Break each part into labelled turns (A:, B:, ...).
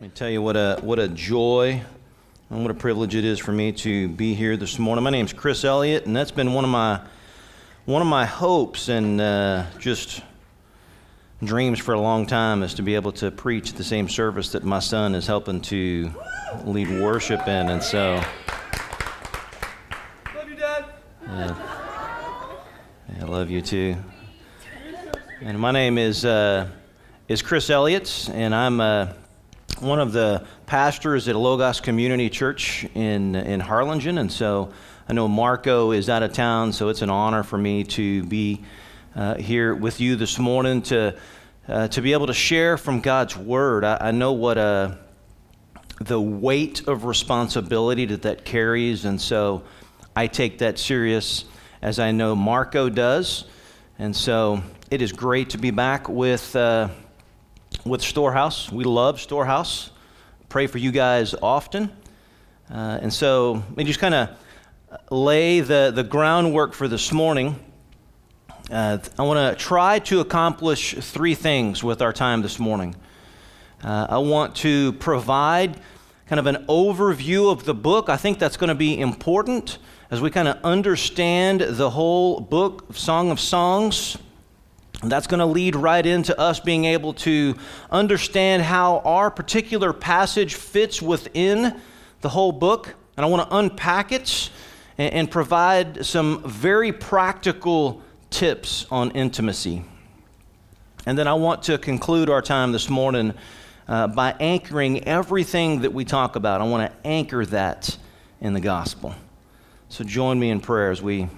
A: Let me tell you what a, what a joy and what a privilege it is for me to be here this morning. My name is Chris Elliott, and that's been one of my, one of my hopes and uh, just dreams for a long time is to be able to preach the same service that my son is helping to lead worship in. And so.
B: Love you, Dad.
A: I love you too. And my name is, uh, is Chris Elliott, and I'm. One of the pastors at Logos Community Church in, in Harlingen. And so I know Marco is out of town, so it's an honor for me to be uh, here with you this morning to, uh, to be able to share from God's Word. I, I know what uh, the weight of responsibility that that carries, and so I take that serious as I know Marco does. And so it is great to be back with uh, with Storehouse. We love Storehouse. Pray for you guys often. Uh, and so we just kind of lay the, the groundwork for this morning. Uh, I want to try to accomplish three things with our time this morning. Uh, I want to provide kind of an overview of the book. I think that's going to be important as we kind of understand the whole book of Song of Songs. That's going to lead right into us being able to understand how our particular passage fits within the whole book. And I want to unpack it and, and provide some very practical tips on intimacy. And then I want to conclude our time this morning uh, by anchoring everything that we talk about. I want to anchor that in the gospel. So join me in prayer as we,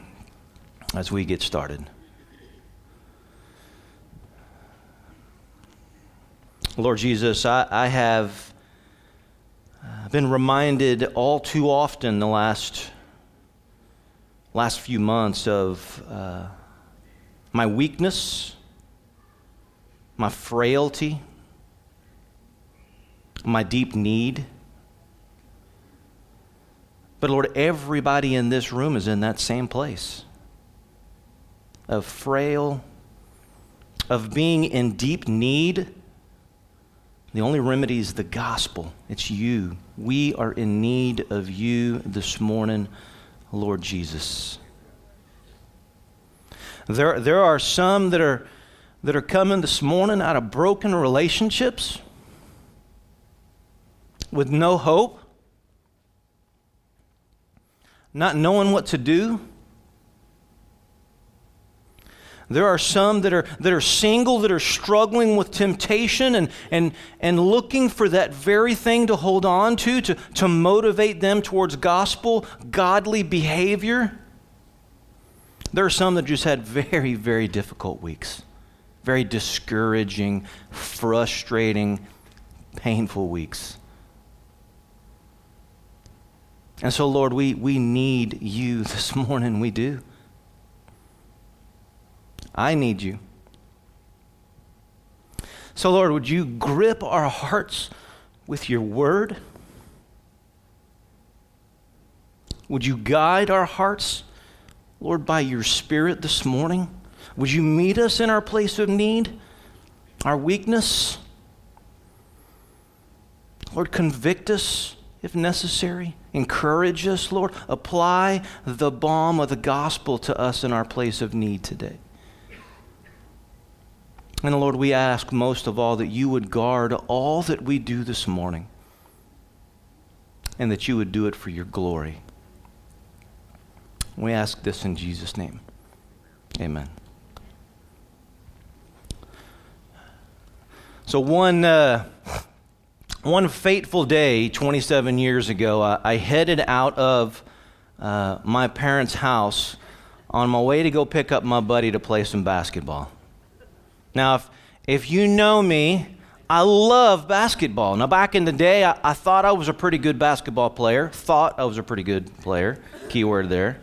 A: as we get started. Lord Jesus, I, I have uh, been reminded all too often the last, last few months of uh, my weakness, my frailty, my deep need. But Lord, everybody in this room is in that same place of frail, of being in deep need the only remedy is the gospel. It's you. We are in need of you this morning, Lord Jesus. There, there are some that are, that are coming this morning out of broken relationships with no hope, not knowing what to do. There are some that are, that are single, that are struggling with temptation and, and, and looking for that very thing to hold on to, to, to motivate them towards gospel, godly behavior. There are some that just had very, very difficult weeks, very discouraging, frustrating, painful weeks. And so, Lord, we, we need you this morning. We do. I need you. So, Lord, would you grip our hearts with your word? Would you guide our hearts, Lord, by your spirit this morning? Would you meet us in our place of need, our weakness? Lord, convict us if necessary. Encourage us, Lord. Apply the balm of the gospel to us in our place of need today. And Lord, we ask most of all that you would guard all that we do this morning and that you would do it for your glory. We ask this in Jesus' name. Amen. So, one, uh, one fateful day 27 years ago, I, I headed out of uh, my parents' house on my way to go pick up my buddy to play some basketball. Now, if, if you know me, I love basketball. Now, back in the day, I, I, thought I was a pretty good basketball player. Thought I was a pretty good player. Keyword there.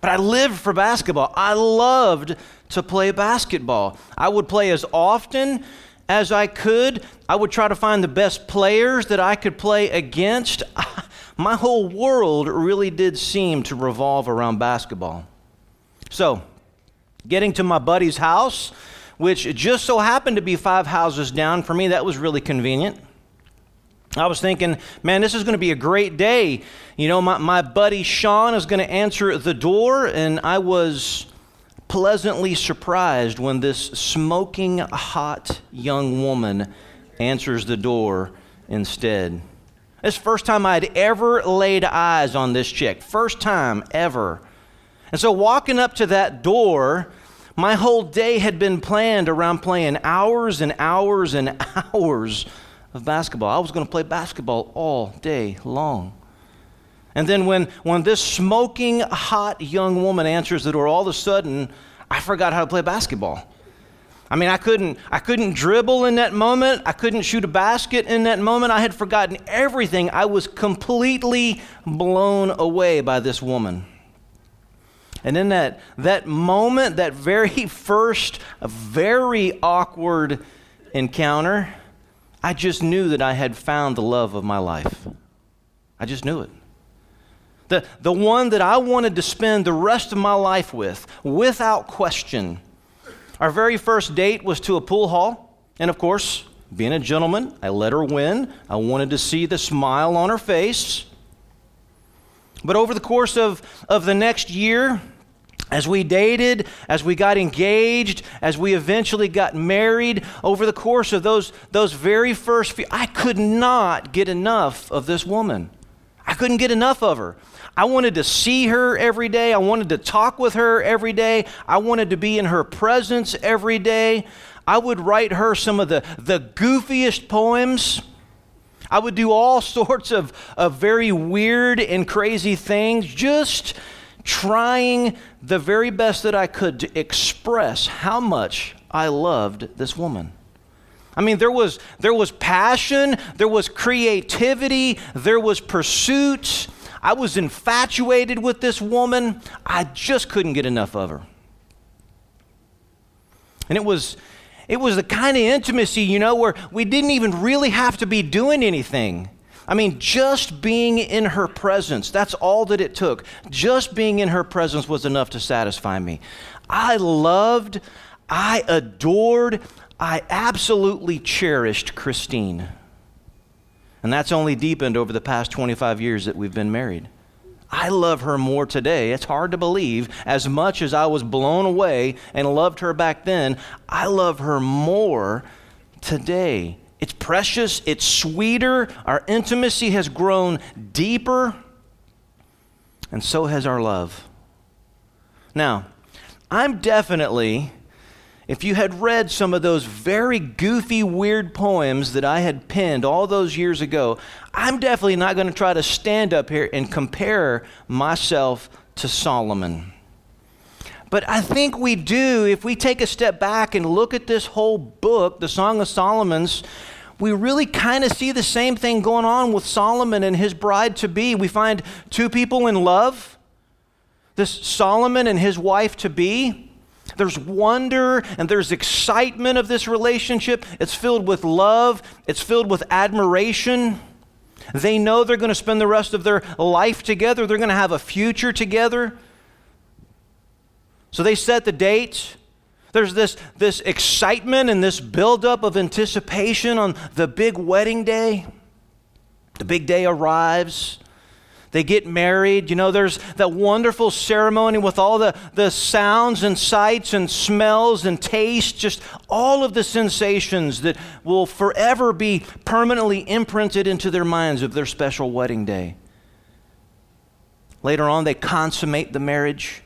A: But I lived for basketball. I loved to play basketball. I would play as often as I could. I would try to find the best players that I could play against. My whole world really did seem to revolve around basketball. So, getting to my buddy's house, which just so happened to be five houses down. For me, that was really convenient. I was thinking, man, this is going to be a great day. You know, my, my buddy Sean is going to answer the door, and I was pleasantly surprised when this smoking hot young woman answers the door instead. It's first time I'd ever laid eyes on this chick. First time ever. And so walking up to that door, my whole day had been planned around playing hours and hours and hours of basketball. I was going to play basketball all day long. And then when, when this smoking hot young woman answers the door, all of a sudden, I forgot how to play basketball. I mean, I couldn't, I couldn't dribble in that moment. I couldn't shoot a basket in that moment. I had forgotten everything. I was completely blown away by this woman. And in that, that moment, that very first, very awkward encounter, I just knew that I had found the love of my life. I just knew it. The, the one that I wanted to spend the rest of my life with, without question. Our very first date was to a pool hall. And of course, being a gentleman, I let her win. I wanted to see the smile on her face. But over the course of, of the next year, as we dated, as we got engaged, as we eventually got married, over the course of those, those very first few, I could not get enough of this woman. I couldn't get enough of her. I wanted to see her every day. I wanted to talk with her every day. I wanted to be in her presence every day. I would write her some of the, the goofiest poems. I would do all sorts of, of very weird and crazy things just trying the very best that I could to express how much I loved this woman. I mean, there was, there was passion, there was creativity, there was pursuit. I was infatuated with this woman. I just couldn't get enough of her. And it was, it was the kind of intimacy, you know, where we didn't even really have to be doing anything. I mean, just being in her presence, that's all that it took. Just being in her presence was enough to satisfy me. I loved, I adored, I absolutely cherished Christine. And that's only deepened over the past 25 years that we've been married. I love her more today. It's hard to believe. As much as I was blown away and loved her back then, I love her more today. It's precious, it's sweeter, our intimacy has grown deeper, and so has our love. Now, I'm definitely, if you had read some of those very goofy, weird poems that I had penned all those years ago, I'm definitely not going to try to stand up here and compare myself to Solomon. But I think we do, if we take a step back and look at this whole book, the Song of Solomon's, we really kind of see the same thing going on with Solomon and his bride to be. We find two people in love, this Solomon and his wife to be. There's wonder and there's excitement of this relationship. It's filled with love, it's filled with admiration. They know they're going to spend the rest of their life together, they're going to have a future together. So they set the date. There's this, this excitement and this buildup of anticipation on the big wedding day. The big day arrives. They get married. You know, there's that wonderful ceremony with all the, the sounds and sights and smells and tastes, just all of the sensations that will forever be permanently imprinted into their minds of their special wedding day. Later on, they consummate the marriage.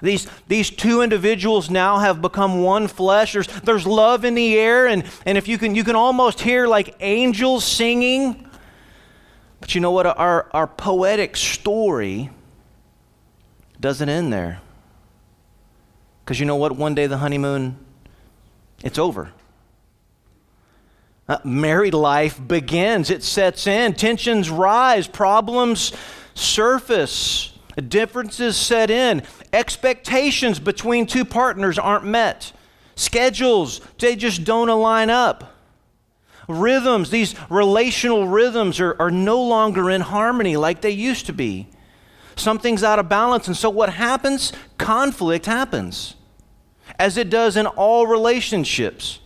A: These, these two individuals now have become one flesh. There's, there's love in the air, and, and if you can, you can almost hear like angels singing. But you know what? Our, our poetic story doesn't end there. Because you know what? One day the honeymoon, it's over. Uh, married life begins, it sets in, tensions rise, problems surface. Differences set in. Expectations between two partners aren't met. Schedules, they just don't align up. Rhythms, these relational rhythms are, are no longer in harmony like they used to be. Something's out of balance. And so what happens? Conflict happens, as it does in all relationships.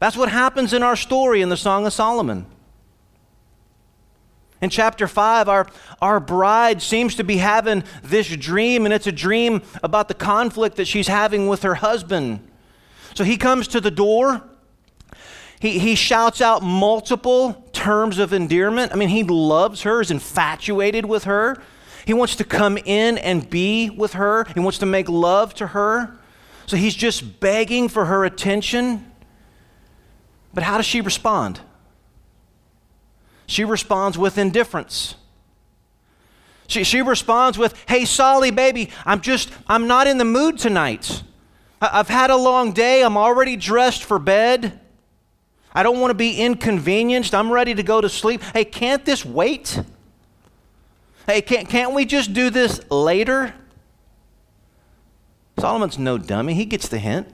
A: That's what happens in our story in the Song of Solomon. In chapter 5, our, our bride seems to be having this dream, and it's a dream about the conflict that she's having with her husband. So he comes to the door. He, he shouts out multiple terms of endearment. I mean, he loves her, is infatuated with her. He wants to come in and be with her, he wants to make love to her. So he's just begging for her attention. But how does she respond? She responds with indifference. She, she responds with, Hey, Solly, baby, I'm just, I'm not in the mood tonight. I, I've had a long day. I'm already dressed for bed. I don't want to be inconvenienced. I'm ready to go to sleep. Hey, can't this wait? Hey, can't, can't we just do this later? Solomon's no dummy. He gets the hint.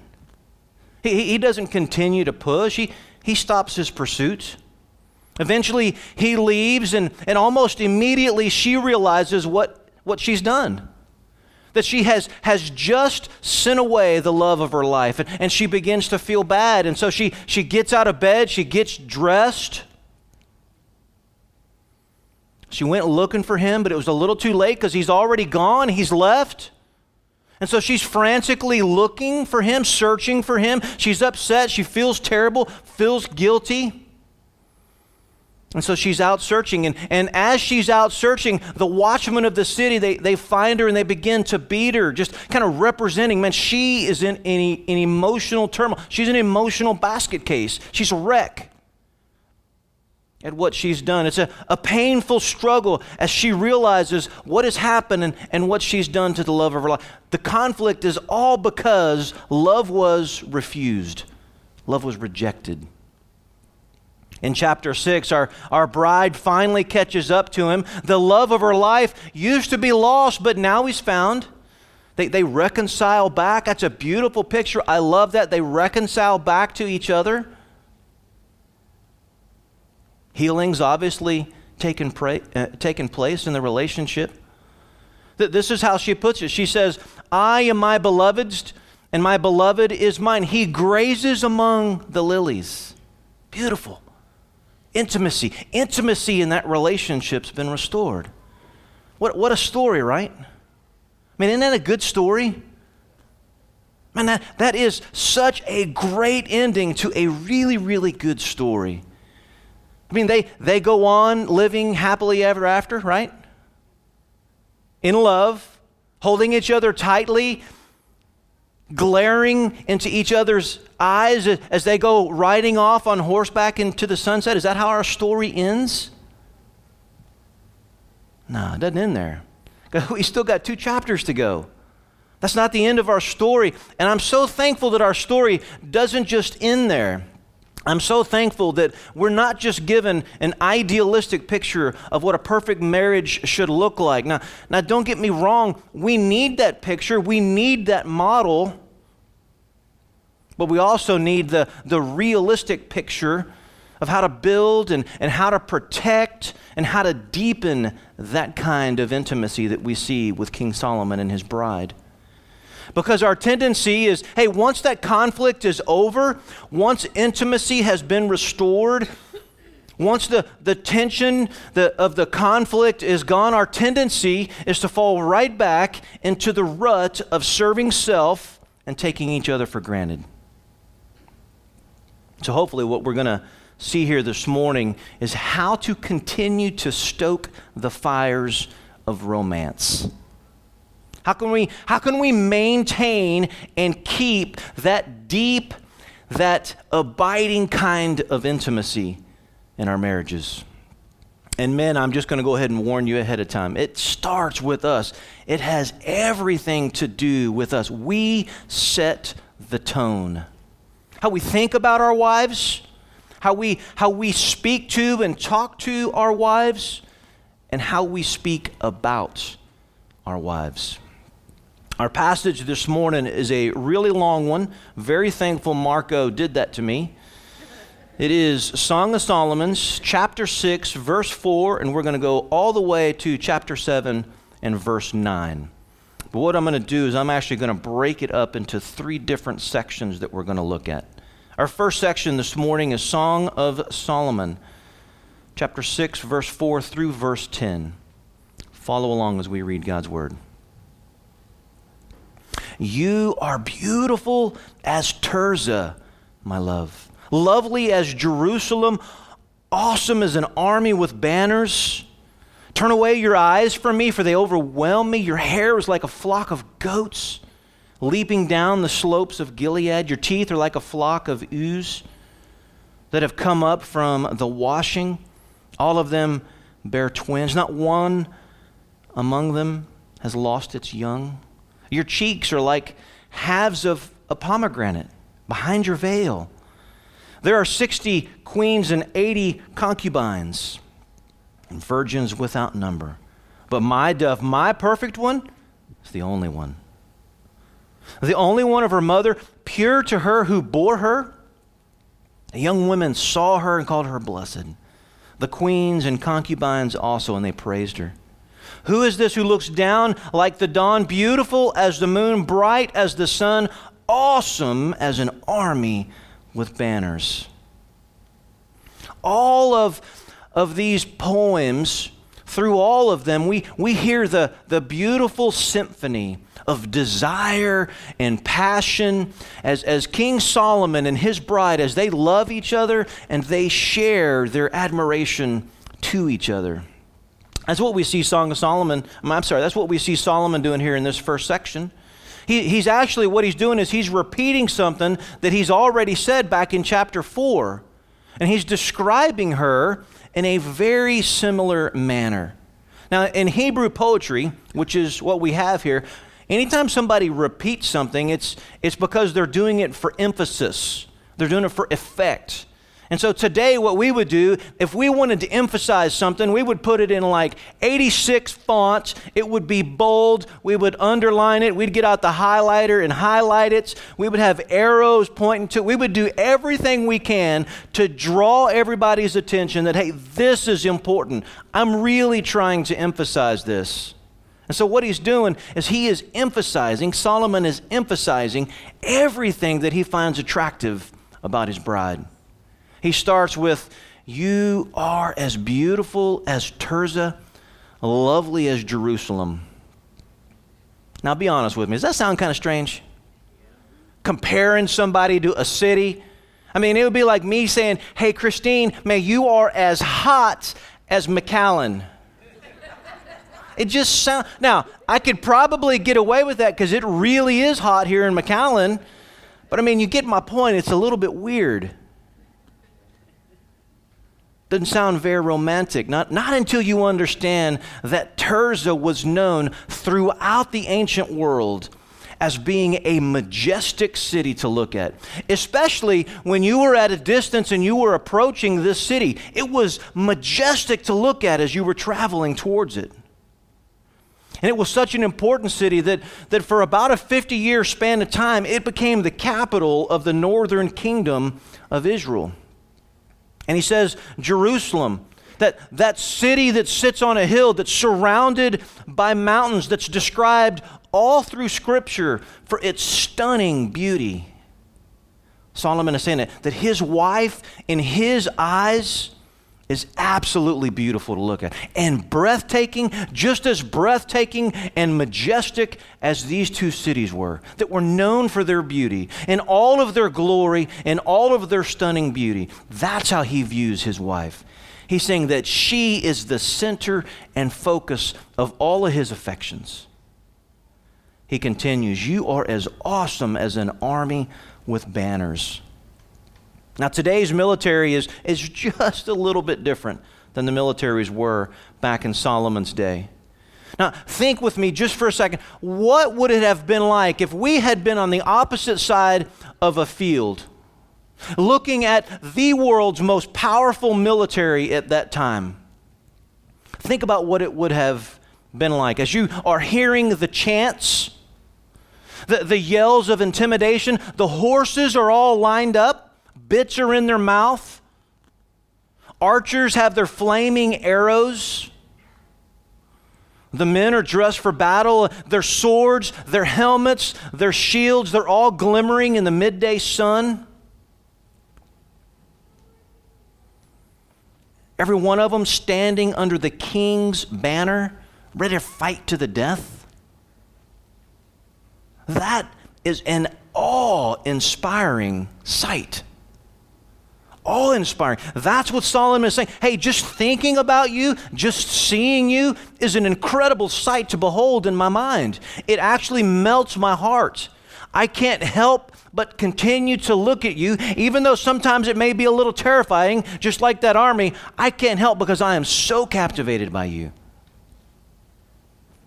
A: He, he doesn't continue to push, he, he stops his pursuits. Eventually, he leaves, and, and almost immediately she realizes what, what she's done. That she has, has just sent away the love of her life, and, and she begins to feel bad. And so she, she gets out of bed, she gets dressed. She went looking for him, but it was a little too late because he's already gone, he's left. And so she's frantically looking for him, searching for him. She's upset, she feels terrible, feels guilty. And so she's out searching. And, and as she's out searching, the watchmen of the city, they, they find her and they begin to beat her, just kind of representing, man, she is in, in, in emotional turmoil. She's an emotional basket case. She's a wreck at what she's done. It's a, a painful struggle as she realizes what has happened and, and what she's done to the love of her life. The conflict is all because love was refused, love was rejected. In chapter 6, our, our bride finally catches up to him. The love of her life used to be lost, but now he's found. They, they reconcile back. That's a beautiful picture. I love that. They reconcile back to each other. Healing's obviously taken, pra- uh, taken place in the relationship. Th- this is how she puts it. She says, I am my beloved's, and my beloved is mine. He grazes among the lilies. Beautiful intimacy. Intimacy in that relationship's been restored. What, what a story, right? I mean, isn't that a good story? Man, that, that is such a great ending to a really, really good story. I mean, they, they go on living happily ever after, right? In love, holding each other tightly, glaring into each other's eyes as they go riding off on horseback into the sunset? Is that how our story ends? No, it doesn't end there. We still got two chapters to go. That's not the end of our story. And I'm so thankful that our story doesn't just end there. I'm so thankful that we're not just given an idealistic picture of what a perfect marriage should look like. Now, now don't get me wrong, we need that picture, we need that model, but we also need the, the realistic picture of how to build and, and how to protect and how to deepen that kind of intimacy that we see with King Solomon and his bride. Because our tendency is hey, once that conflict is over, once intimacy has been restored, once the, the tension the, of the conflict is gone, our tendency is to fall right back into the rut of serving self and taking each other for granted. So, hopefully, what we're going to see here this morning is how to continue to stoke the fires of romance. How can we, how can we maintain and keep that deep, that abiding kind of intimacy in our marriages? And men, I'm just going to go ahead and warn you ahead of time. It starts with us. It has everything to do with us. We set the tone. How we think about our wives, how we, how we speak to and talk to our wives, and how we speak about our wives. Our passage this morning is a really long one. Very thankful Marco did that to me. It is Song of Solomon's, chapter 6, verse 4, and we're going to go all the way to chapter 7 and verse 9. But what I'm going to do is I'm actually going to break it up into three different sections that we're going to look at. Our first section this morning is Song of Solomon, chapter 6, verse 4 through verse 10. Follow along as we read God's word. You are beautiful as Tirzah, my love, lovely as Jerusalem, awesome as an army with banners. Turn away your eyes from me, for they overwhelm me. Your hair is like a flock of goats leaping down the slopes of Gilead. Your teeth are like a flock of ewes that have come up from the washing. All of them bear twins. Not one among them has lost its young. Your cheeks are like halves of a pomegranate behind your veil. There are 60 queens and 80 concubines, and virgins without number. But my dove, my perfect one, is the only one. The only one of her mother, pure to her who bore her. The young women saw her and called her blessed. The queens and concubines also, and they praised her. Who is this who looks down like the dawn, beautiful as the moon, bright as the sun, awesome as an army with banners? All of, of these poems, through all of them, we, we hear the, the beautiful symphony of desire and passion as, as King Solomon and his bride, as they love each other and they share their admiration to each other. That's what we see Song of Solomon. I'm sorry, that's what we see Solomon doing here in this first section. He, he's actually, what he's doing is he's repeating something that he's already said back in chapter 4. And he's describing her in a very similar manner. Now, in Hebrew poetry, which is what we have here, anytime somebody repeats something, it's, it's because they're doing it for emphasis, they're doing it for effect. And so today, what we would do, if we wanted to emphasize something, we would put it in like 86 fonts. It would be bold. We would underline it. We'd get out the highlighter and highlight it. We would have arrows pointing to it. We would do everything we can to draw everybody's attention that, hey, this is important. I'm really trying to emphasize this. And so, what he's doing is he is emphasizing, Solomon is emphasizing everything that he finds attractive about his bride. He starts with, You are as beautiful as Tirzah, lovely as Jerusalem. Now, be honest with me. Does that sound kind of strange? Comparing somebody to a city? I mean, it would be like me saying, Hey, Christine, man, you are as hot as McAllen. It just sounds. Now, I could probably get away with that because it really is hot here in McAllen. But I mean, you get my point. It's a little bit weird. Doesn't sound very romantic. Not, not until you understand that Tirzah was known throughout the ancient world as being a majestic city to look at. Especially when you were at a distance and you were approaching this city. It was majestic to look at as you were traveling towards it. And it was such an important city that, that for about a 50 year span of time, it became the capital of the northern kingdom of Israel. And he says, Jerusalem, that, that city that sits on a hill, that's surrounded by mountains, that's described all through Scripture for its stunning beauty. Solomon is saying that, that his wife, in his eyes, is absolutely beautiful to look at and breathtaking, just as breathtaking and majestic as these two cities were, that were known for their beauty and all of their glory and all of their stunning beauty. That's how he views his wife. He's saying that she is the center and focus of all of his affections. He continues, You are as awesome as an army with banners. Now, today's military is, is just a little bit different than the militaries were back in Solomon's day. Now, think with me just for a second. What would it have been like if we had been on the opposite side of a field, looking at the world's most powerful military at that time? Think about what it would have been like. As you are hearing the chants, the, the yells of intimidation, the horses are all lined up bits are in their mouth. Archers have their flaming arrows. The men are dressed for battle. Their swords, their helmets, their shields, they're all glimmering in the midday sun. every one of them standing under the king's banner, ready to fight to the death. That is an awe inspiring sight. Awe inspiring. That's what Solomon is saying. Hey, just thinking about you, just seeing you is an incredible sight to behold in my mind. It actually melts my heart. I can't help but continue to look at you, even though sometimes it may be a little terrifying, just like that army. I can't help because I am so captivated by you.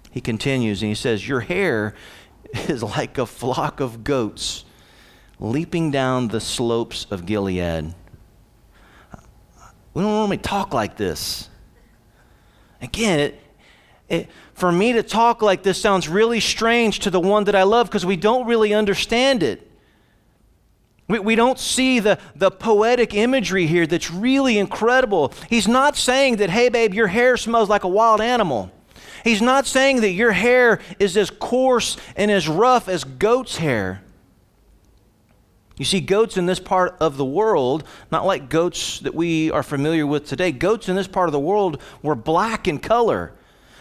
A: He continues and he says, Your hair is like a flock of goats leaping down the slopes of Gilead. We don't normally talk like this. Again, it, it, for me to talk like this sounds really strange to the one that I love because we don't really understand it. We, we don't see the, the poetic imagery here that's really incredible. He's not saying that, hey, babe, your hair smells like a wild animal. He's not saying that your hair is as coarse and as rough as goat's hair. You see, goats in this part of the world, not like goats that we are familiar with today, goats in this part of the world were black in color.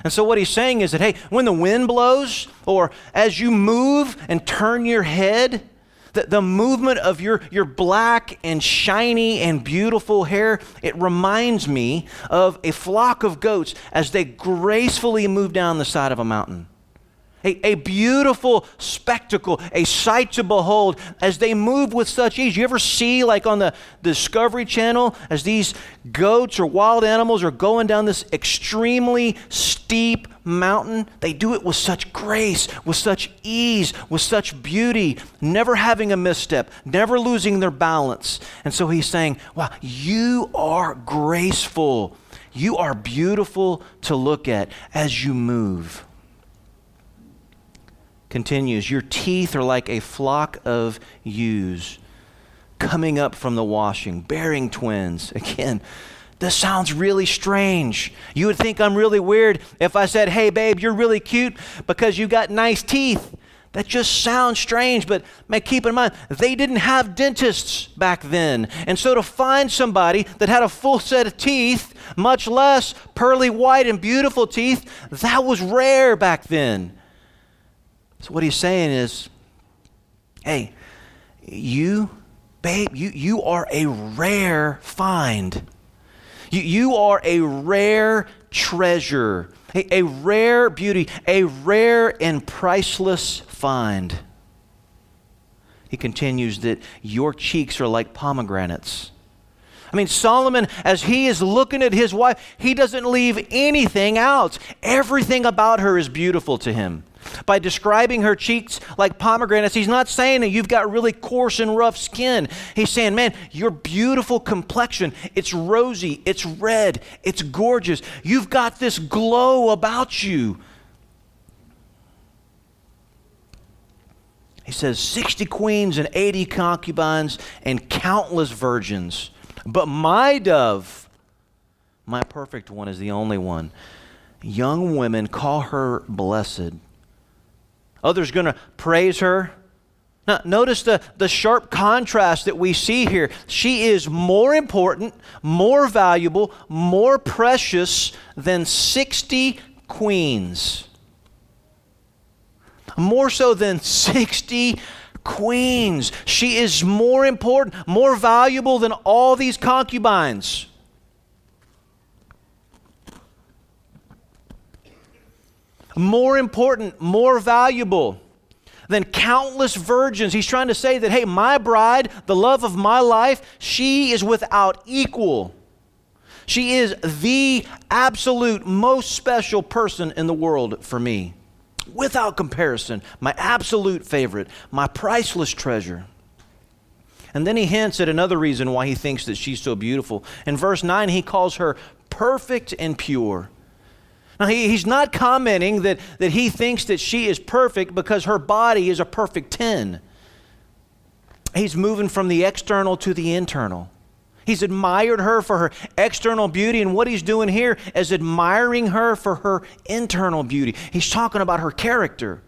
A: And so, what he's saying is that, hey, when the wind blows, or as you move and turn your head, the, the movement of your, your black and shiny and beautiful hair, it reminds me of a flock of goats as they gracefully move down the side of a mountain. A, a, beautiful spectacle, a sight to behold as they move with such ease. You ever see, like on the Discovery Channel, as these goats or wild animals are going down this extremely steep mountain? They do it with such grace, with such ease, with such beauty, never having a misstep, never losing their balance. And so he's saying, Wow, you are graceful. You are beautiful to look at as you move continues Your teeth are like a flock of ewes coming up from the washing, bearing twins. Again, this sounds really strange. You would think I'm really weird if I said, Hey, babe, you're really cute because you got nice teeth. That just sounds strange, but man, keep in mind, they didn't have dentists back then. And so to find somebody that had a full set of teeth, much less pearly white and beautiful teeth, that was rare back then. So what he's saying is, hey, you, babe, you, you are a rare find. You, you are a rare treasure, a, a rare beauty, a rare and priceless find. He continues that your cheeks are like pomegranates. I mean, Solomon, as he is looking at his wife, he doesn't leave anything out. Everything about her is beautiful to him. By describing her cheeks like pomegranates, he's not saying that you've got really coarse and rough skin. He's saying, man, your beautiful complexion, it's rosy, it's red, it's gorgeous. You've got this glow about you. He says 60 queens and 80 concubines and countless virgins. But my dove, my perfect one, is the only one. Young women call her blessed. Others going to praise her. Now, notice the, the sharp contrast that we see here. She is more important, more valuable, more precious than 60 queens. More so than 60 queens. She is more important, more valuable than all these concubines. more important, more valuable than countless virgins. He's trying to say that, hey, my bride, the love of my life, she is without equal. She is the absolute most special person in the world for me. Without comparison, my absolute favorite, my priceless treasure. And then he hints at another reason why he thinks that she's so beautiful. In verse 9, he calls her perfect and pure. Now, he, he's not commenting that, that he thinks that she is perfect because her body is a perfect 10. He's moving from the external to the internal. He's admired her for her external beauty, and what he's doing here is admiring her for her internal beauty. He's talking about her character.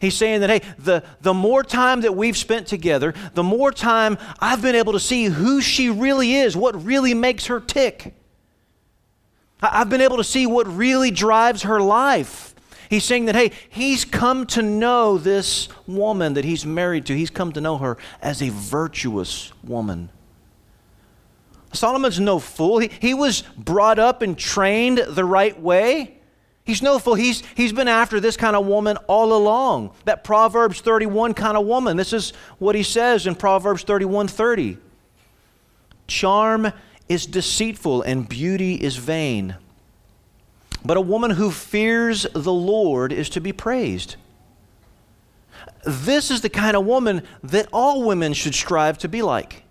A: He's saying that, hey, the, the more time that we've spent together, the more time I've been able to see who she really is, what really makes her tick. I've been able to see what really drives her life. He's saying that, hey, he's come to know this woman that he's married to. He's come to know her as a virtuous woman. Solomon's no fool. He, he was brought up and trained the right way. He's no fool. He's, he's been after this kind of woman all along. That Proverbs 31 kind of woman. This is what he says in Proverbs 31 30. Charm is deceitful and beauty is vain. But a woman who fears the Lord is to be praised. This is the kind of woman that all women should strive to be like.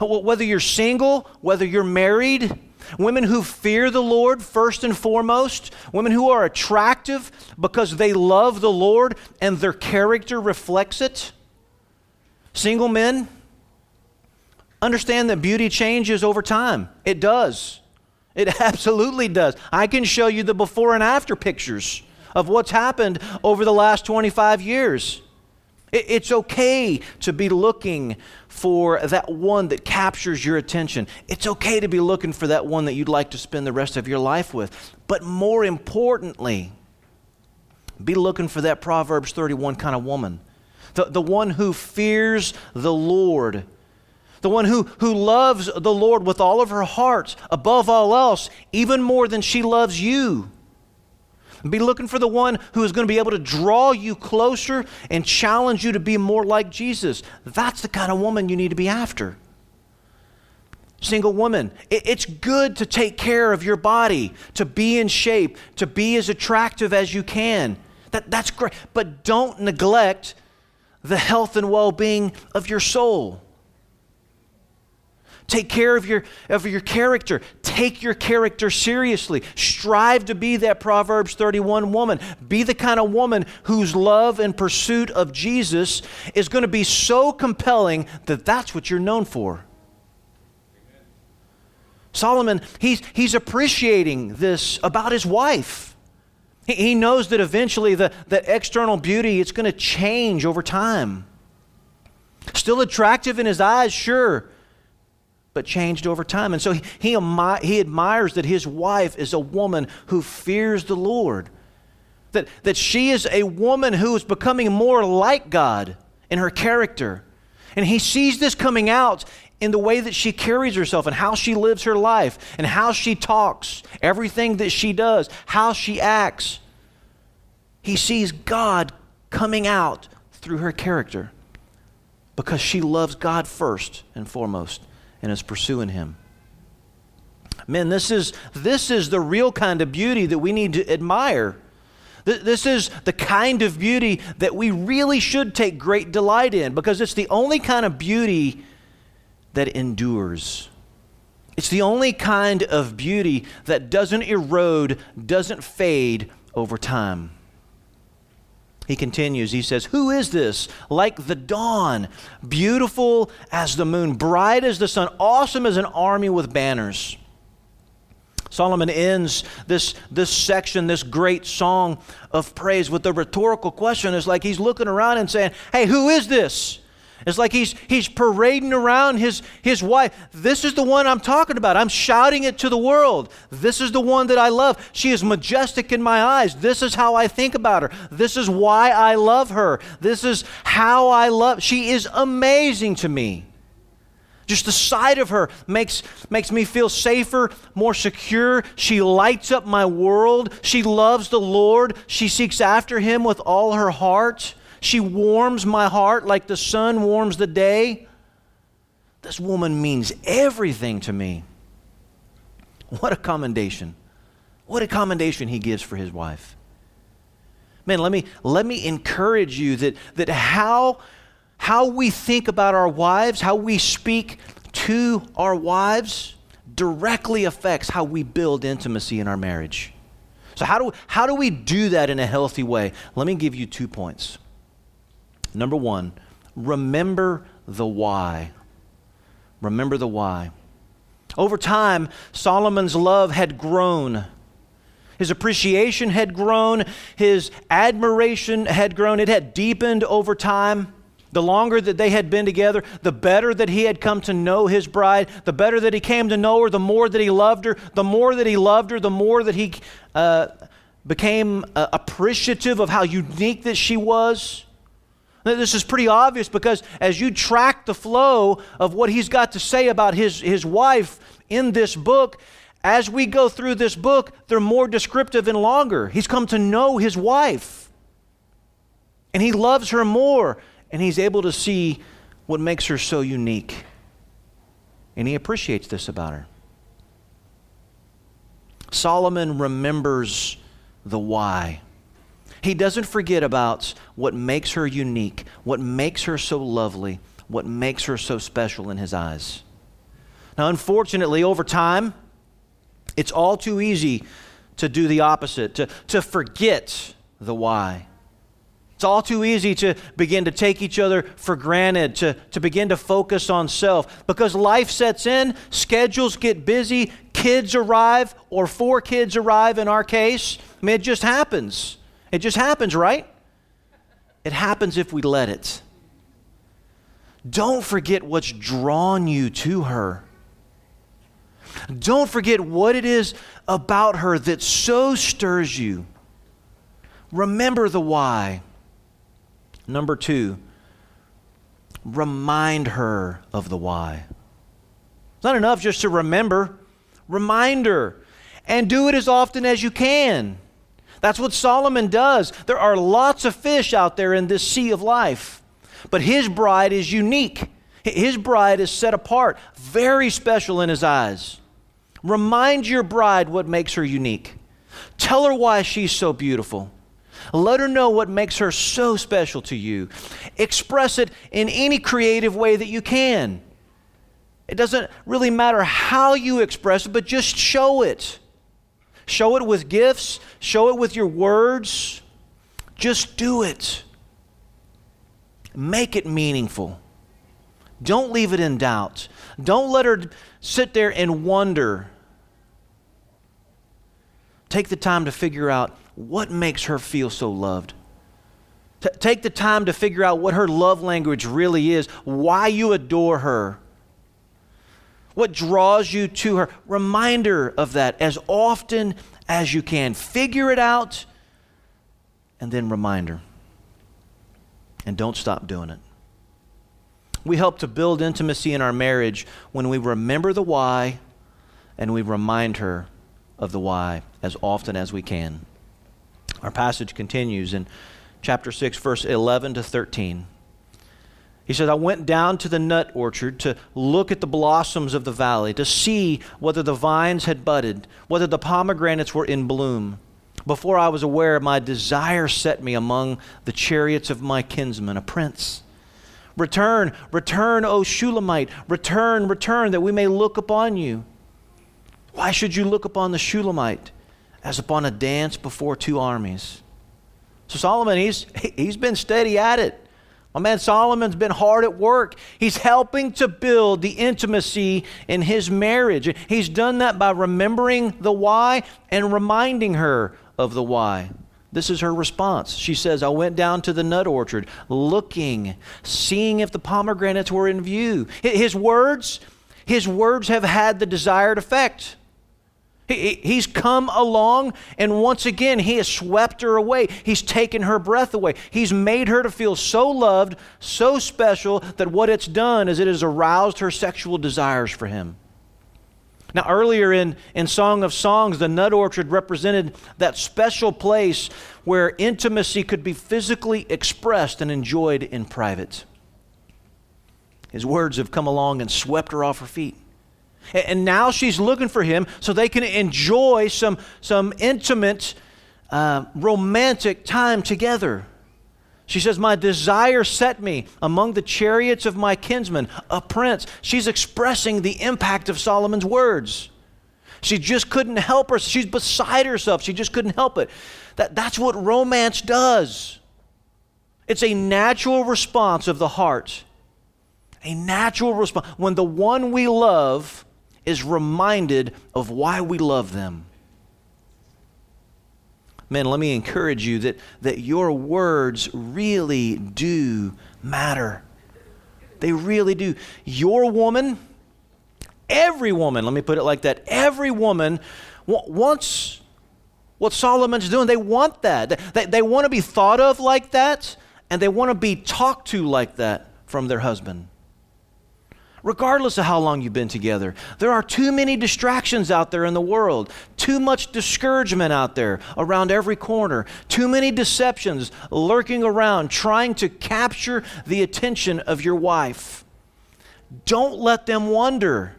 A: Whether you're single, whether you're married, women who fear the Lord first and foremost, women who are attractive because they love the Lord and their character reflects it. Single men, understand that beauty changes over time. It does. It absolutely does. I can show you the before and after pictures of what's happened over the last 25 years. It's okay to be looking for that one that captures your attention. It's okay to be looking for that one that you'd like to spend the rest of your life with. But more importantly, be looking for that Proverbs 31 kind of woman. The, the one who fears the Lord. The one who, who loves the Lord with all of her heart, above all else, even more than she loves you. Be looking for the one who is going to be able to draw you closer and challenge you to be more like Jesus. That's the kind of woman you need to be after. Single woman, it's good to take care of your body, to be in shape, to be as attractive as you can. That, that's great. But don't neglect the health and well being of your soul. Take care of your, of your character. Take your character seriously. Strive to be that Proverbs 31 woman. Be the kind of woman whose love and pursuit of Jesus is going to be so compelling that that's what you're known for. Solomon, he's, he's appreciating this about his wife. He, he knows that eventually the, the external beauty, it's going to change over time. Still attractive in his eyes, sure but changed over time. And so he, he, he admires that his wife is a woman who fears the Lord, that, that she is a woman who is becoming more like God in her character. And he sees this coming out in the way that she carries herself and how she lives her life and how she talks, everything that she does, how she acts. He sees God coming out through her character because she loves God first and foremost and is pursuing him. Men, this is, this is the real kind of beauty that we need to admire. This is the kind of beauty that we really should take great delight in because it's the only kind of beauty that endures. It's the only kind of beauty that doesn't erode, doesn't fade over time. He continues, he says, Who is this? Like the dawn, beautiful as the moon, bright as the sun, awesome as an army with banners. Solomon ends this, this section, this great song of praise, with the rhetorical question. It's like he's looking around and saying, Hey, who is this? It's like he's, he's parading around his, his wife. This is the one I'm talking about. I'm shouting it to the world. This is the one that I love. She is majestic in my eyes. This is how I think about her. This is why I love her. This is how I love. She is amazing to me. Just the sight of her makes, makes me feel safer, more secure. She lights up my world. She loves the Lord. She seeks after Him with all her heart. She warms my heart like the sun warms the day. This woman means everything to me. What a commendation. What a commendation he gives for his wife. Man, let me, let me encourage you that, that how, how we think about our wives, how we speak to our wives, directly affects how we build intimacy in our marriage. So, how do, how do we do that in a healthy way? Let me give you two points. Number one, remember the why. Remember the why. Over time, Solomon's love had grown. His appreciation had grown, his admiration had grown, it had deepened over time. The longer that they had been together, the better that he had come to know his bride, the better that he came to know her, the more that he loved her, the more that he loved her, the more that he uh, became uh, appreciative of how unique that she was. This is pretty obvious because as you track the flow of what he's got to say about his, his wife in this book, as we go through this book, they're more descriptive and longer. He's come to know his wife, and he loves her more, and he's able to see what makes her so unique. And he appreciates this about her. Solomon remembers the why. He doesn't forget about what makes her unique, what makes her so lovely, what makes her so special in his eyes. Now, unfortunately, over time, it's all too easy to do the opposite, to, to forget the why. It's all too easy to begin to take each other for granted, to, to begin to focus on self. Because life sets in, schedules get busy, kids arrive, or four kids arrive in our case. I mean, it just happens. It just happens, right? It happens if we let it. Don't forget what's drawn you to her. Don't forget what it is about her that so stirs you. Remember the why. Number two, remind her of the why. It's not enough just to remember, remind her. And do it as often as you can. That's what Solomon does. There are lots of fish out there in this sea of life, but his bride is unique. His bride is set apart, very special in his eyes. Remind your bride what makes her unique. Tell her why she's so beautiful. Let her know what makes her so special to you. Express it in any creative way that you can. It doesn't really matter how you express it, but just show it. Show it with gifts, show it with your words. Just do it. Make it meaningful. Don't leave it in doubt. Don't let her sit there and wonder. Take the time to figure out what makes her feel so loved. T- take the time to figure out what her love language really is, why you adore her what draws you to her. Reminder of that as often as you can. Figure it out and then remind her. And don't stop doing it. We help to build intimacy in our marriage when we remember the why and we remind her of the why as often as we can. Our passage continues in chapter 6, verse 11 to 13. He says, I went down to the nut orchard to look at the blossoms of the valley, to see whether the vines had budded, whether the pomegranates were in bloom. Before I was aware, my desire set me among the chariots of my kinsman, a prince. Return, return, O Shulamite, return, return, that we may look upon you. Why should you look upon the Shulamite as upon a dance before two armies? So Solomon, he's, he's been steady at it. My man Solomon's been hard at work. He's helping to build the intimacy in his marriage. He's done that by remembering the why and reminding her of the why. This is her response. She says, I went down to the nut orchard looking, seeing if the pomegranates were in view. His words, his words have had the desired effect. He, he's come along, and once again, he has swept her away. He's taken her breath away. He's made her to feel so loved, so special, that what it's done is it has aroused her sexual desires for him. Now, earlier in, in Song of Songs, the nut orchard represented that special place where intimacy could be physically expressed and enjoyed in private. His words have come along and swept her off her feet. And now she's looking for him so they can enjoy some, some intimate, uh, romantic time together. She says, My desire set me among the chariots of my kinsman, a prince. She's expressing the impact of Solomon's words. She just couldn't help her. She's beside herself. She just couldn't help it. That, that's what romance does. It's a natural response of the heart. A natural response. When the one we love is reminded of why we love them. Men, let me encourage you that, that your words really do matter. They really do. Your woman, every woman, let me put it like that, every woman wants what Solomon's doing. They want that. They, they want to be thought of like that, and they want to be talked to like that from their husband regardless of how long you've been together. There are too many distractions out there in the world, too much discouragement out there around every corner, too many deceptions lurking around trying to capture the attention of your wife. Don't let them wonder.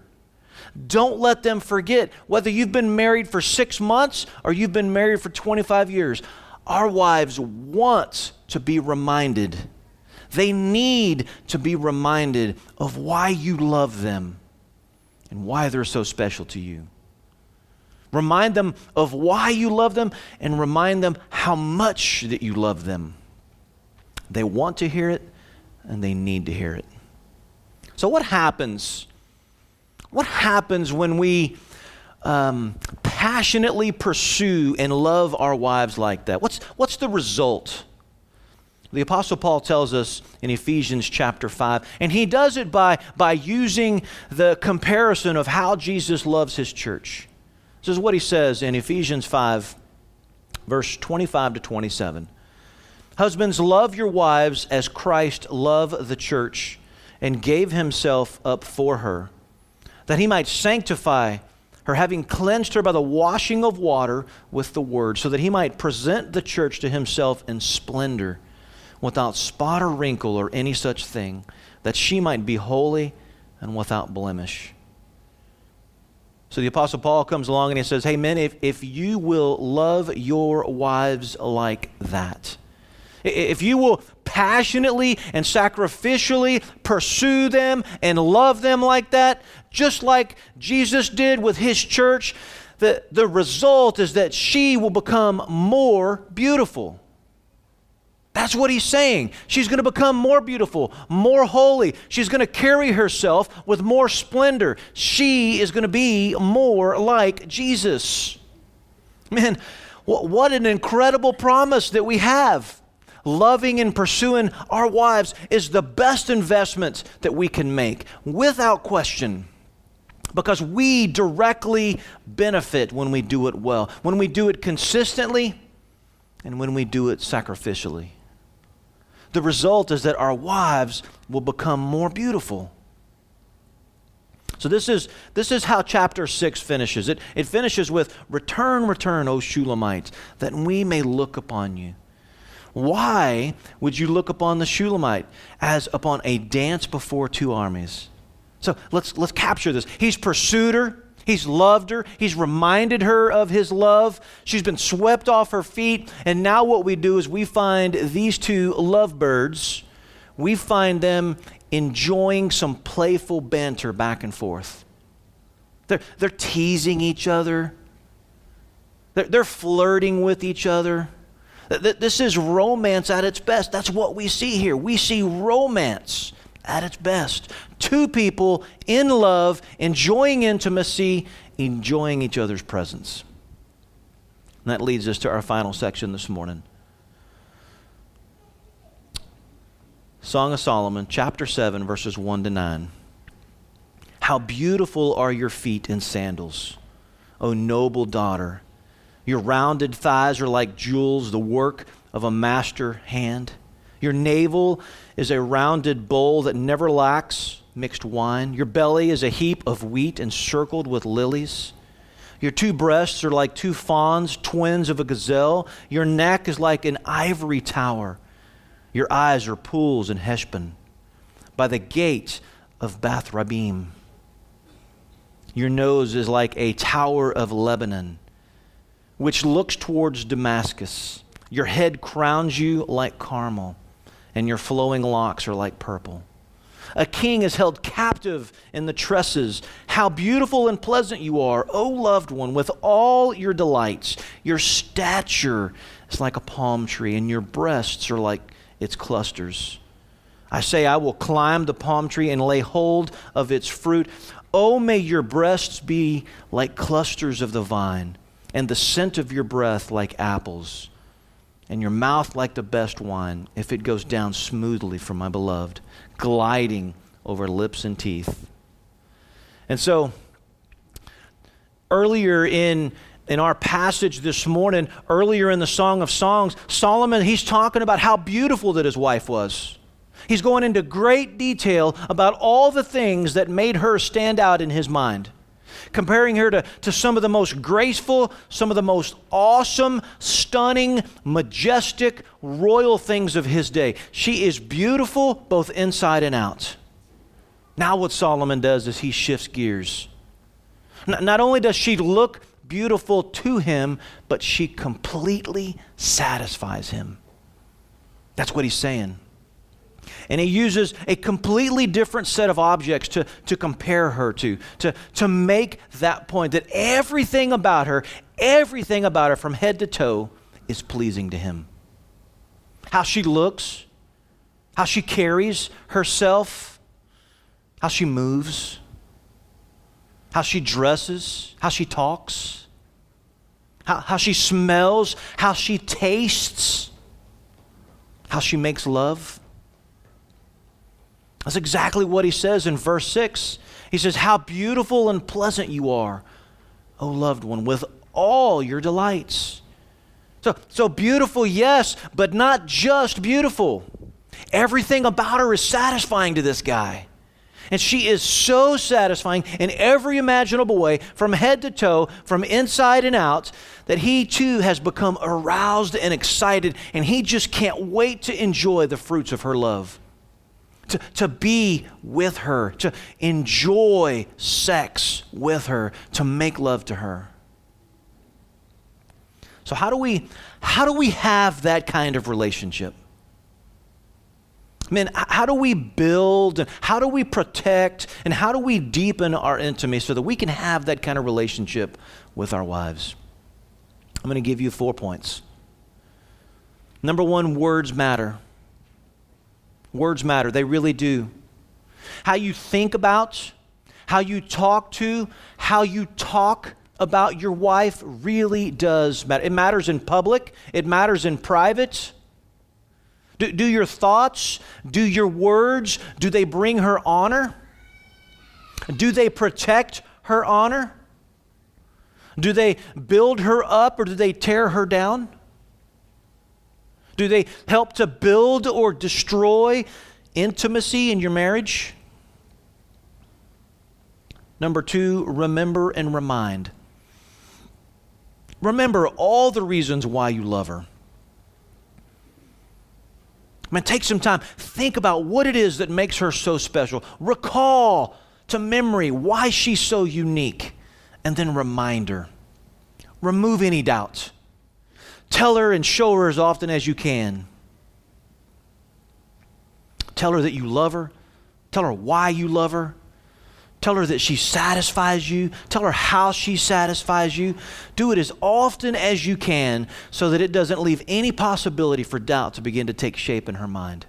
A: Don't let them forget whether you've been married for six months or you've been married for 25 years. Our wives want to be reminded they need to be reminded of why you love them and why they're so special to you. Remind them of why you love them and remind them how much that you love them. They want to hear it and they need to hear it. So, what happens? What happens when we um, passionately pursue and love our wives like that? What's, what's the result? The Apostle Paul tells us in Ephesians chapter 5, and he does it by, by using the comparison of how Jesus loves his church. This is what he says in Ephesians 5, verse 25 to 27. Husbands, love your wives as Christ loved the church and gave himself up for her, that he might sanctify her, having cleansed her by the washing of water with the word, so that he might present the church to himself in splendor without spot or wrinkle or any such thing, that she might be holy and without blemish. So the Apostle Paul comes along and he says, Hey, men, if, if you will love your wives like that, if you will passionately and sacrificially pursue them and love them like that, just like Jesus did with his church, the, the result is that she will become more beautiful. That's what he's saying. She's going to become more beautiful, more holy. She's going to carry herself with more splendor. She is going to be more like Jesus. Man, what an incredible promise that we have. Loving and pursuing our wives is the best investment that we can make, without question. Because we directly benefit when we do it well, when we do it consistently, and when we do it sacrificially the result is that our wives will become more beautiful. So this is this is how chapter 6 finishes. It it finishes with return return O Shulamite that we may look upon you. Why would you look upon the Shulamite as upon a dance before two armies? So let's let's capture this. He's pursued her. He's loved her. He's reminded her of his love. She's been swept off her feet. And now, what we do is we find these two lovebirds, we find them enjoying some playful banter back and forth. They're, they're teasing each other, they're, they're flirting with each other. This is romance at its best. That's what we see here. We see romance at its best. Two people in love, enjoying intimacy, enjoying each other's presence. And that leads us to our final section this morning. Song of Solomon, chapter 7, verses 1 to 9. How beautiful are your feet in sandals, O noble daughter. Your rounded thighs are like jewels, the work of a master hand. Your navel is a rounded bowl that never lacks mixed wine. Your belly is a heap of wheat encircled with lilies. Your two breasts are like two fawns, twins of a gazelle. Your neck is like an ivory tower. Your eyes are pools in Heshbon, by the gate of Bath Rabbim. Your nose is like a tower of Lebanon, which looks towards Damascus. Your head crowns you like Carmel and your flowing locks are like purple. A king is held captive in the tresses. How beautiful and pleasant you are, O loved one, with all your delights. Your stature is like a palm tree, and your breasts are like its clusters. I say, I will climb the palm tree and lay hold of its fruit. Oh, may your breasts be like clusters of the vine, and the scent of your breath like apples, and your mouth like the best wine, if it goes down smoothly for my beloved, gliding over lips and teeth. And so, earlier in in our passage this morning, earlier in the Song of Songs, Solomon, he's talking about how beautiful that his wife was. He's going into great detail about all the things that made her stand out in his mind comparing her to, to some of the most graceful, some of the most awesome, stunning, majestic, royal things of his day. She is beautiful both inside and out. Now, what Solomon does is he shifts gears. Not only does she look beautiful to him, but she completely satisfies him. That's what he's saying. And he uses a completely different set of objects to, to compare her to, to, to make that point that everything about her, everything about her from head to toe is pleasing to him. How she looks, how she carries herself, how she moves, how she dresses, how she talks, how, how she smells, how she tastes, how she makes love. That's exactly what he says in verse 6. He says, How beautiful and pleasant you are, O loved one, with all your delights. So, so beautiful, yes, but not just beautiful. Everything about her is satisfying to this guy. And she is so satisfying in every imaginable way, from head to toe, from inside and out, that he too has become aroused and excited, and he just can't wait to enjoy the fruits of her love to, to be with her, to enjoy sex with her, to make love to her. So how do we how do we have that kind of relationship? I mean, how do we build and how do we protect and how do we deepen our intimacy so that we can have that kind of relationship with our wives? I'm going to give you four points. Number one, words matter. Words matter, they really do. How you think about, how you talk to, how you talk about your wife really does matter. It matters in public, it matters in private. Do, do your thoughts, do your words, do they bring her honor? Do they protect her honor? Do they build her up or do they tear her down? Do they help to build or destroy intimacy in your marriage? Number two, remember and remind. Remember all the reasons why you love her. I mean, take some time. Think about what it is that makes her so special. Recall to memory why she's so unique. And then remind her. Remove any doubts. Tell her and show her as often as you can. Tell her that you love her. Tell her why you love her. Tell her that she satisfies you. Tell her how she satisfies you. Do it as often as you can so that it doesn't leave any possibility for doubt to begin to take shape in her mind.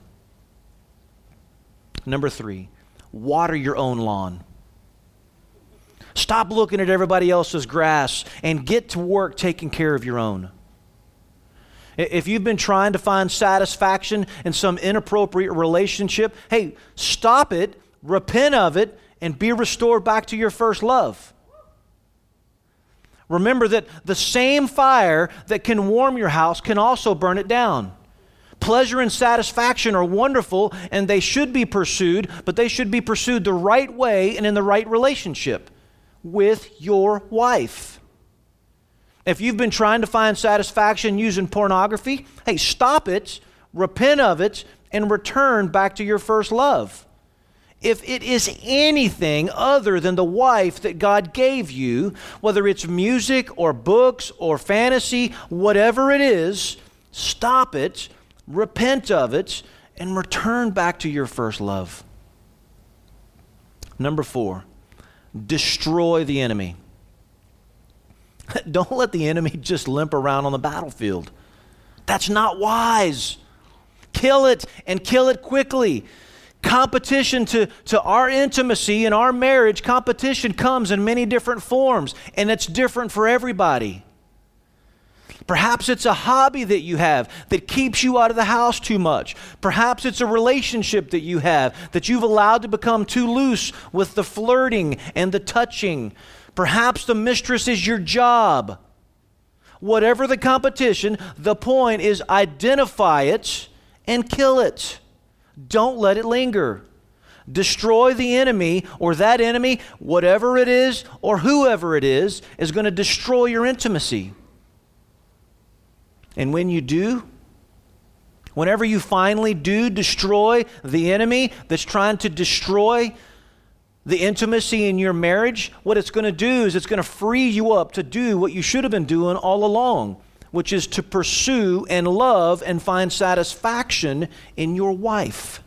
A: Number three, water your own lawn. Stop looking at everybody else's grass and get to work taking care of your own. If you've been trying to find satisfaction in some inappropriate relationship, hey, stop it, repent of it, and be restored back to your first love. Remember that the same fire that can warm your house can also burn it down. Pleasure and satisfaction are wonderful and they should be pursued, but they should be pursued the right way and in the right relationship with your wife. If you've been trying to find satisfaction using pornography, hey, stop it, repent of it, and return back to your first love. If it is anything other than the wife that God gave you, whether it's music or books or fantasy, whatever it is, stop it, repent of it, and return back to your first love. Number four, destroy the enemy. Don't let the enemy just limp around on the battlefield. That's not wise. Kill it and kill it quickly. Competition to, to our intimacy and our marriage, competition comes in many different forms, and it's different for everybody. Perhaps it's a hobby that you have that keeps you out of the house too much. Perhaps it's a relationship that you have that you've allowed to become too loose with the flirting and the touching. Perhaps the mistress is your job. Whatever the competition, the point is identify it and kill it. Don't let it linger. Destroy the enemy, or that enemy, whatever it is, or whoever it is, is going to destroy your intimacy. And when you do, whenever you finally do destroy the enemy that's trying to destroy the intimacy in your marriage, what it's going to do is it's going to free you up to do what you should have been doing all along, which is to pursue and love and find satisfaction in your wife.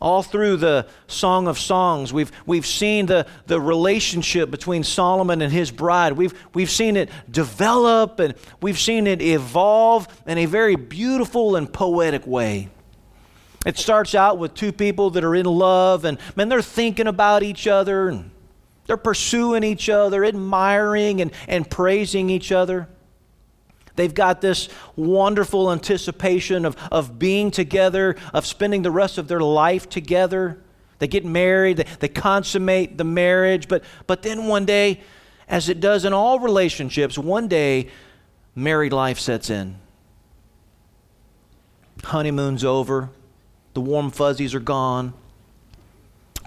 A: All through the Song of Songs, we've, we've seen the, the relationship between Solomon and his bride. We've, we've seen it develop and we've seen it evolve in a very beautiful and poetic way. It starts out with two people that are in love and, man, they're thinking about each other and they're pursuing each other, admiring and, and praising each other. They've got this wonderful anticipation of, of being together, of spending the rest of their life together. They get married, they, they consummate the marriage, but, but then one day, as it does in all relationships, one day married life sets in. Honeymoon's over, the warm fuzzies are gone,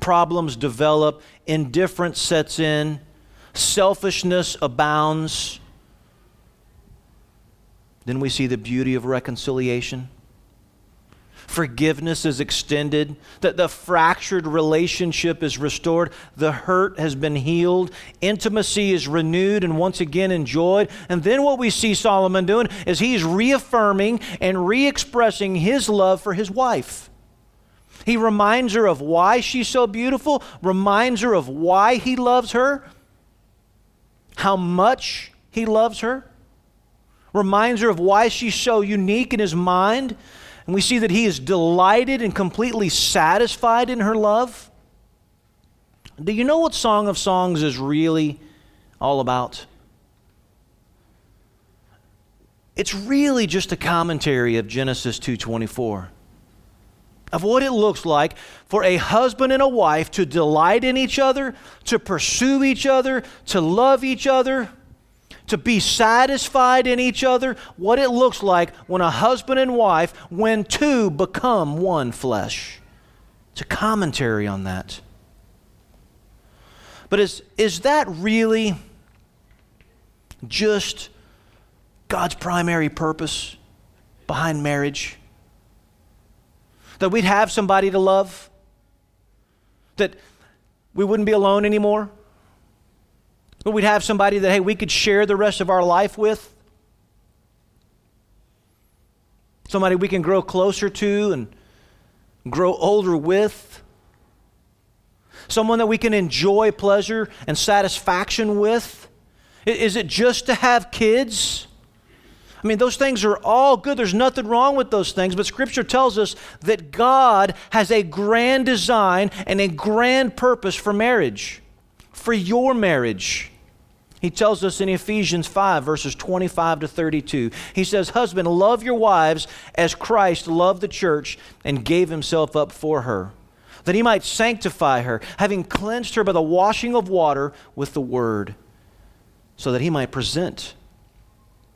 A: problems develop, indifference sets in, selfishness abounds. Then we see the beauty of reconciliation. Forgiveness is extended, that the fractured relationship is restored, the hurt has been healed, intimacy is renewed and once again enjoyed. And then what we see Solomon doing is he's reaffirming and re expressing his love for his wife. He reminds her of why she's so beautiful, reminds her of why he loves her, how much he loves her reminds her of why she's so unique in his mind. And we see that he is delighted and completely satisfied in her love. Do you know what Song of Songs is really all about? It's really just a commentary of Genesis 2:24 of what it looks like for a husband and a wife to delight in each other, to pursue each other, to love each other, to be satisfied in each other, what it looks like when a husband and wife, when two become one flesh. It's a commentary on that. But is, is that really just God's primary purpose behind marriage? That we'd have somebody to love? That we wouldn't be alone anymore? But we'd have somebody that, hey, we could share the rest of our life with. Somebody we can grow closer to and grow older with. Someone that we can enjoy pleasure and satisfaction with. Is it just to have kids? I mean, those things are all good. There's nothing wrong with those things. But Scripture tells us that God has a grand design and a grand purpose for marriage for your marriage. He tells us in Ephesians 5, verses 25 to 32. He says, Husband, love your wives as Christ loved the church and gave himself up for her, that he might sanctify her, having cleansed her by the washing of water with the word, so that he might present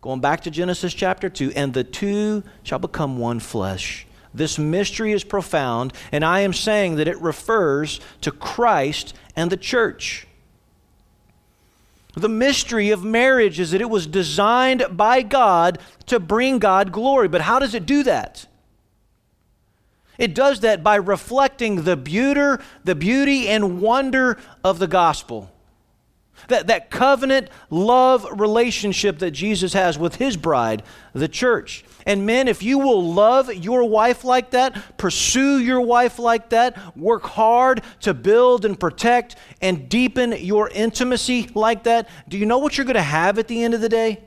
A: going back to Genesis chapter 2, and the two shall become one flesh. This mystery is profound, and I am saying that it refers to Christ and the church. The mystery of marriage is that it was designed by God to bring God glory. But how does it do that? It does that by reflecting the beauty, the beauty and wonder of the gospel. That, that covenant love relationship that Jesus has with his bride, the church. And men, if you will love your wife like that, pursue your wife like that, work hard to build and protect and deepen your intimacy like that, do you know what you're going to have at the end of the day?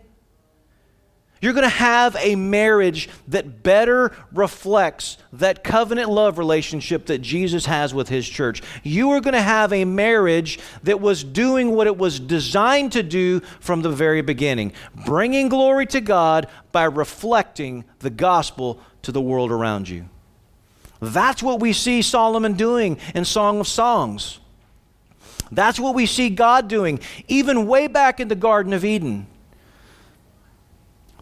A: You're going to have a marriage that better reflects that covenant love relationship that Jesus has with his church. You are going to have a marriage that was doing what it was designed to do from the very beginning, bringing glory to God by reflecting the gospel to the world around you. That's what we see Solomon doing in Song of Songs. That's what we see God doing, even way back in the Garden of Eden.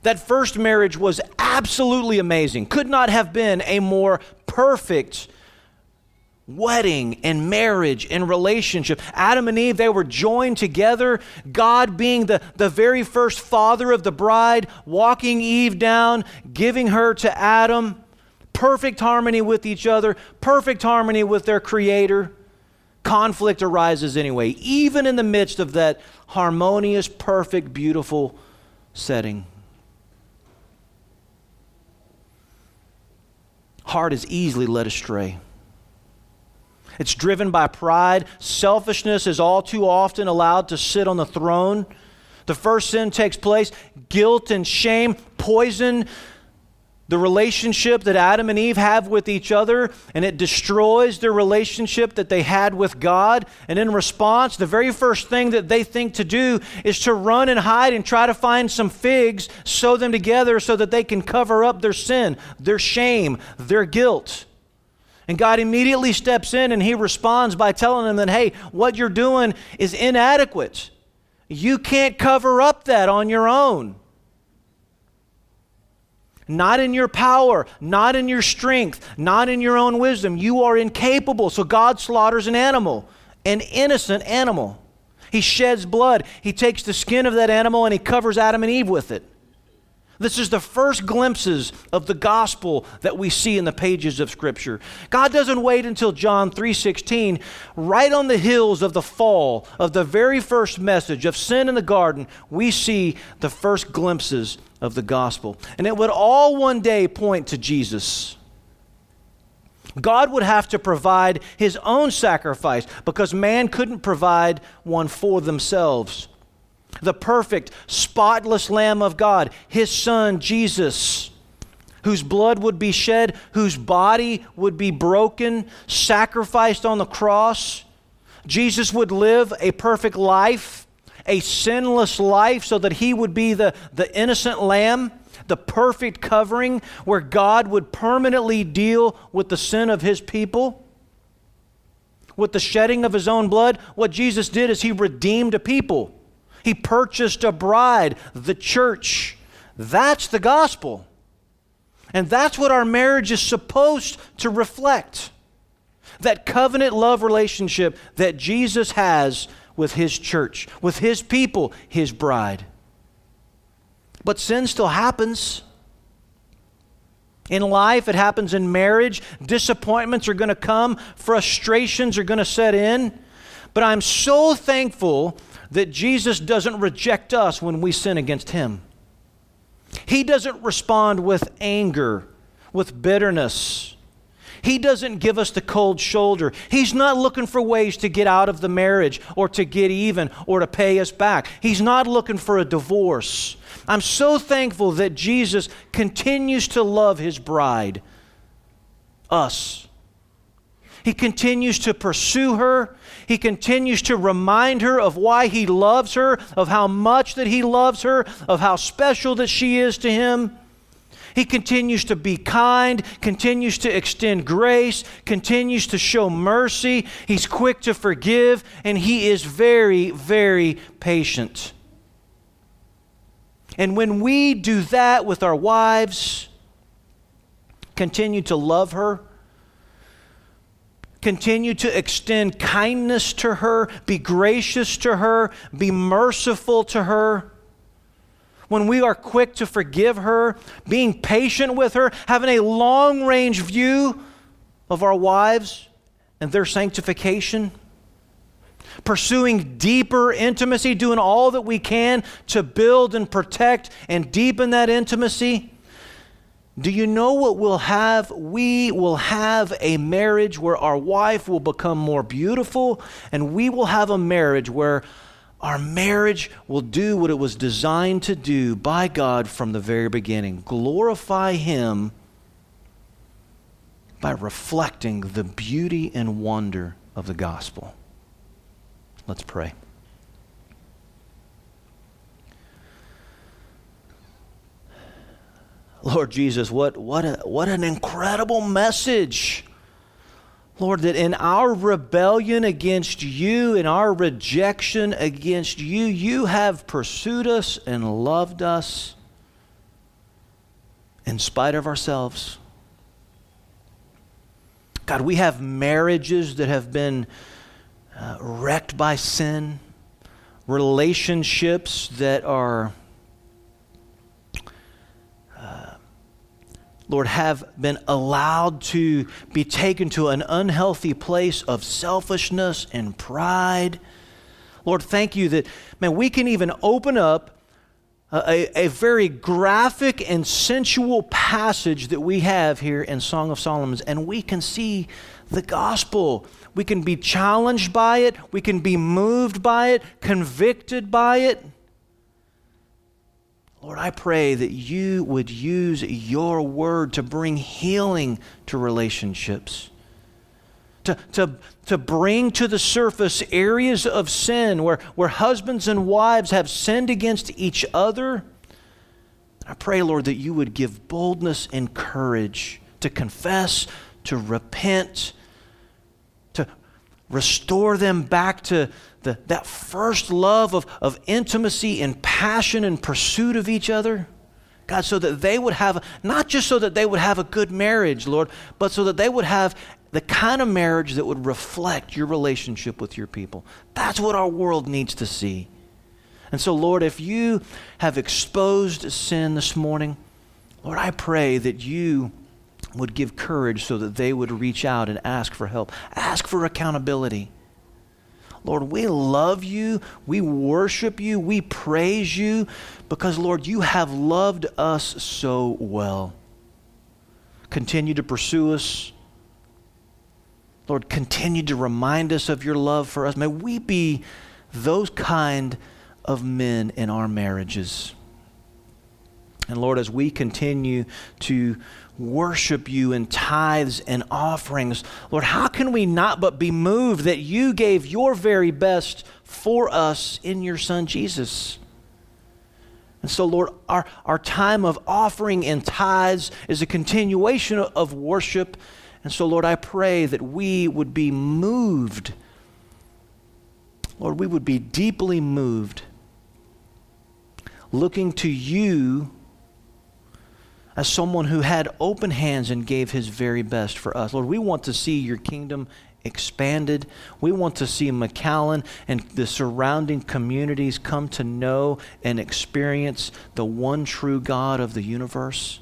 A: That first marriage was absolutely amazing. Could not have been a more perfect wedding and marriage and relationship. Adam and Eve, they were joined together. God being the, the very first father of the bride, walking Eve down, giving her to Adam. Perfect harmony with each other, perfect harmony with their creator. Conflict arises anyway, even in the midst of that harmonious, perfect, beautiful setting. Heart is easily led astray. It's driven by pride. Selfishness is all too often allowed to sit on the throne. The first sin takes place. Guilt and shame poison the relationship that Adam and Eve have with each other, and it destroys their relationship that they had with God. And in response, the very first thing that they think to do is to run and hide and try to find some figs, sew them together so that they can cover up their sin, their shame, their guilt. And God immediately steps in and He responds by telling them that, hey, what you're doing is inadequate. You can't cover up that on your own not in your power, not in your strength, not in your own wisdom. You are incapable. So God slaughters an animal, an innocent animal. He sheds blood. He takes the skin of that animal and he covers Adam and Eve with it. This is the first glimpses of the gospel that we see in the pages of scripture. God doesn't wait until John 3:16, right on the hills of the fall of the very first message of sin in the garden, we see the first glimpses of the gospel. And it would all one day point to Jesus. God would have to provide his own sacrifice because man couldn't provide one for themselves the perfect, spotless Lamb of God, his Son, Jesus, whose blood would be shed, whose body would be broken, sacrificed on the cross. Jesus would live a perfect life, a sinless life, so that he would be the, the innocent lamb, the perfect covering, where God would permanently deal with the sin of his people. With the shedding of his own blood, what Jesus did is he redeemed a people. He purchased a bride, the church. That's the gospel. And that's what our marriage is supposed to reflect. That covenant love relationship that Jesus has with his church, with his people, his bride. But sin still happens. In life, it happens in marriage. Disappointments are going to come, frustrations are going to set in. But I'm so thankful that Jesus doesn't reject us when we sin against him. He doesn't respond with anger, with bitterness. He doesn't give us the cold shoulder. He's not looking for ways to get out of the marriage or to get even or to pay us back. He's not looking for a divorce. I'm so thankful that Jesus continues to love his bride, us. He continues to pursue her. He continues to remind her of why he loves her, of how much that he loves her, of how special that she is to him. He continues to be kind, continues to extend grace, continues to show mercy. He's quick to forgive, and he is very, very patient. And when we do that with our wives, continue to love her, Continue to extend kindness to her, be gracious to her, be merciful to her. When we are quick to forgive her, being patient with her, having a long range view of our wives and their sanctification. pursuing deeper intimacy, doing all that we can to build and protect and deepen that intimacy. Do you know what we'll have? We will have a marriage where our wife will become more beautiful, and we will have a marriage where our marriage will do what it was designed to do by God from the very beginning glorify Him by reflecting the beauty and wonder of the gospel. Let's pray. Lord Jesus, what, what, a, what an incredible message. Lord, that in our rebellion against you, in our rejection against you, you have pursued us and loved us in spite of ourselves. God, we have marriages that have been uh, wrecked by sin, relationships that are, Lord, have been allowed to be taken to an unhealthy place of selfishness and pride. Lord, thank you that, man, we can even open up a, a, very graphic and sensual passage that we have here in Song of Solomon, and we can see the gospel. We can be challenged by it, we can be moved by it, convicted by it. Lord, I pray that you would use your word to bring healing to relationships to, to, to bring to the surface areas of sin where, where husbands and wives have sinned against each other. I pray, Lord, that you would give boldness and courage to confess, to repent, restore them back to the, that first love of, of intimacy and passion and pursuit of each other. God, so that they would have, not just so that they would have a good marriage, Lord, but so that they would have the kind of marriage that would reflect your relationship with your people. That's what our world needs to see. And so, Lord, if you have exposed sin this morning, Lord, I pray that you would give courage so that they would reach out and ask for help, ask for accountability. Lord, we love you, we worship you, we praise you because, Lord, you have loved us so well. Continue to pursue us Lord, continue to remind us of your love for us. May we be those kind of men in our marriages. And Lord, as we continue to worship you in tithes and offerings, Lord, how can we not but be moved that you gave your very best for us in your Son Jesus? And so, Lord, our, our time of offering and tithes is a continuation of worship and so, Lord, I pray that we would be moved. Lord, we would be deeply moved looking to you as someone who had open hands and gave his very best for us. Lord, we want to see your kingdom expanded. We want to see McAllen and the surrounding communities come to know and experience the one true God of the universe.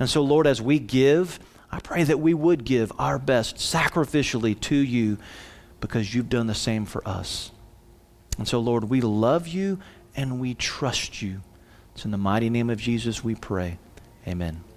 A: And so, Lord, as we give, I pray that we would give our best sacrificially to you because you've done the same for us. And so, Lord, we love you and we trust you. It's in the mighty name of Jesus we pray. Amen.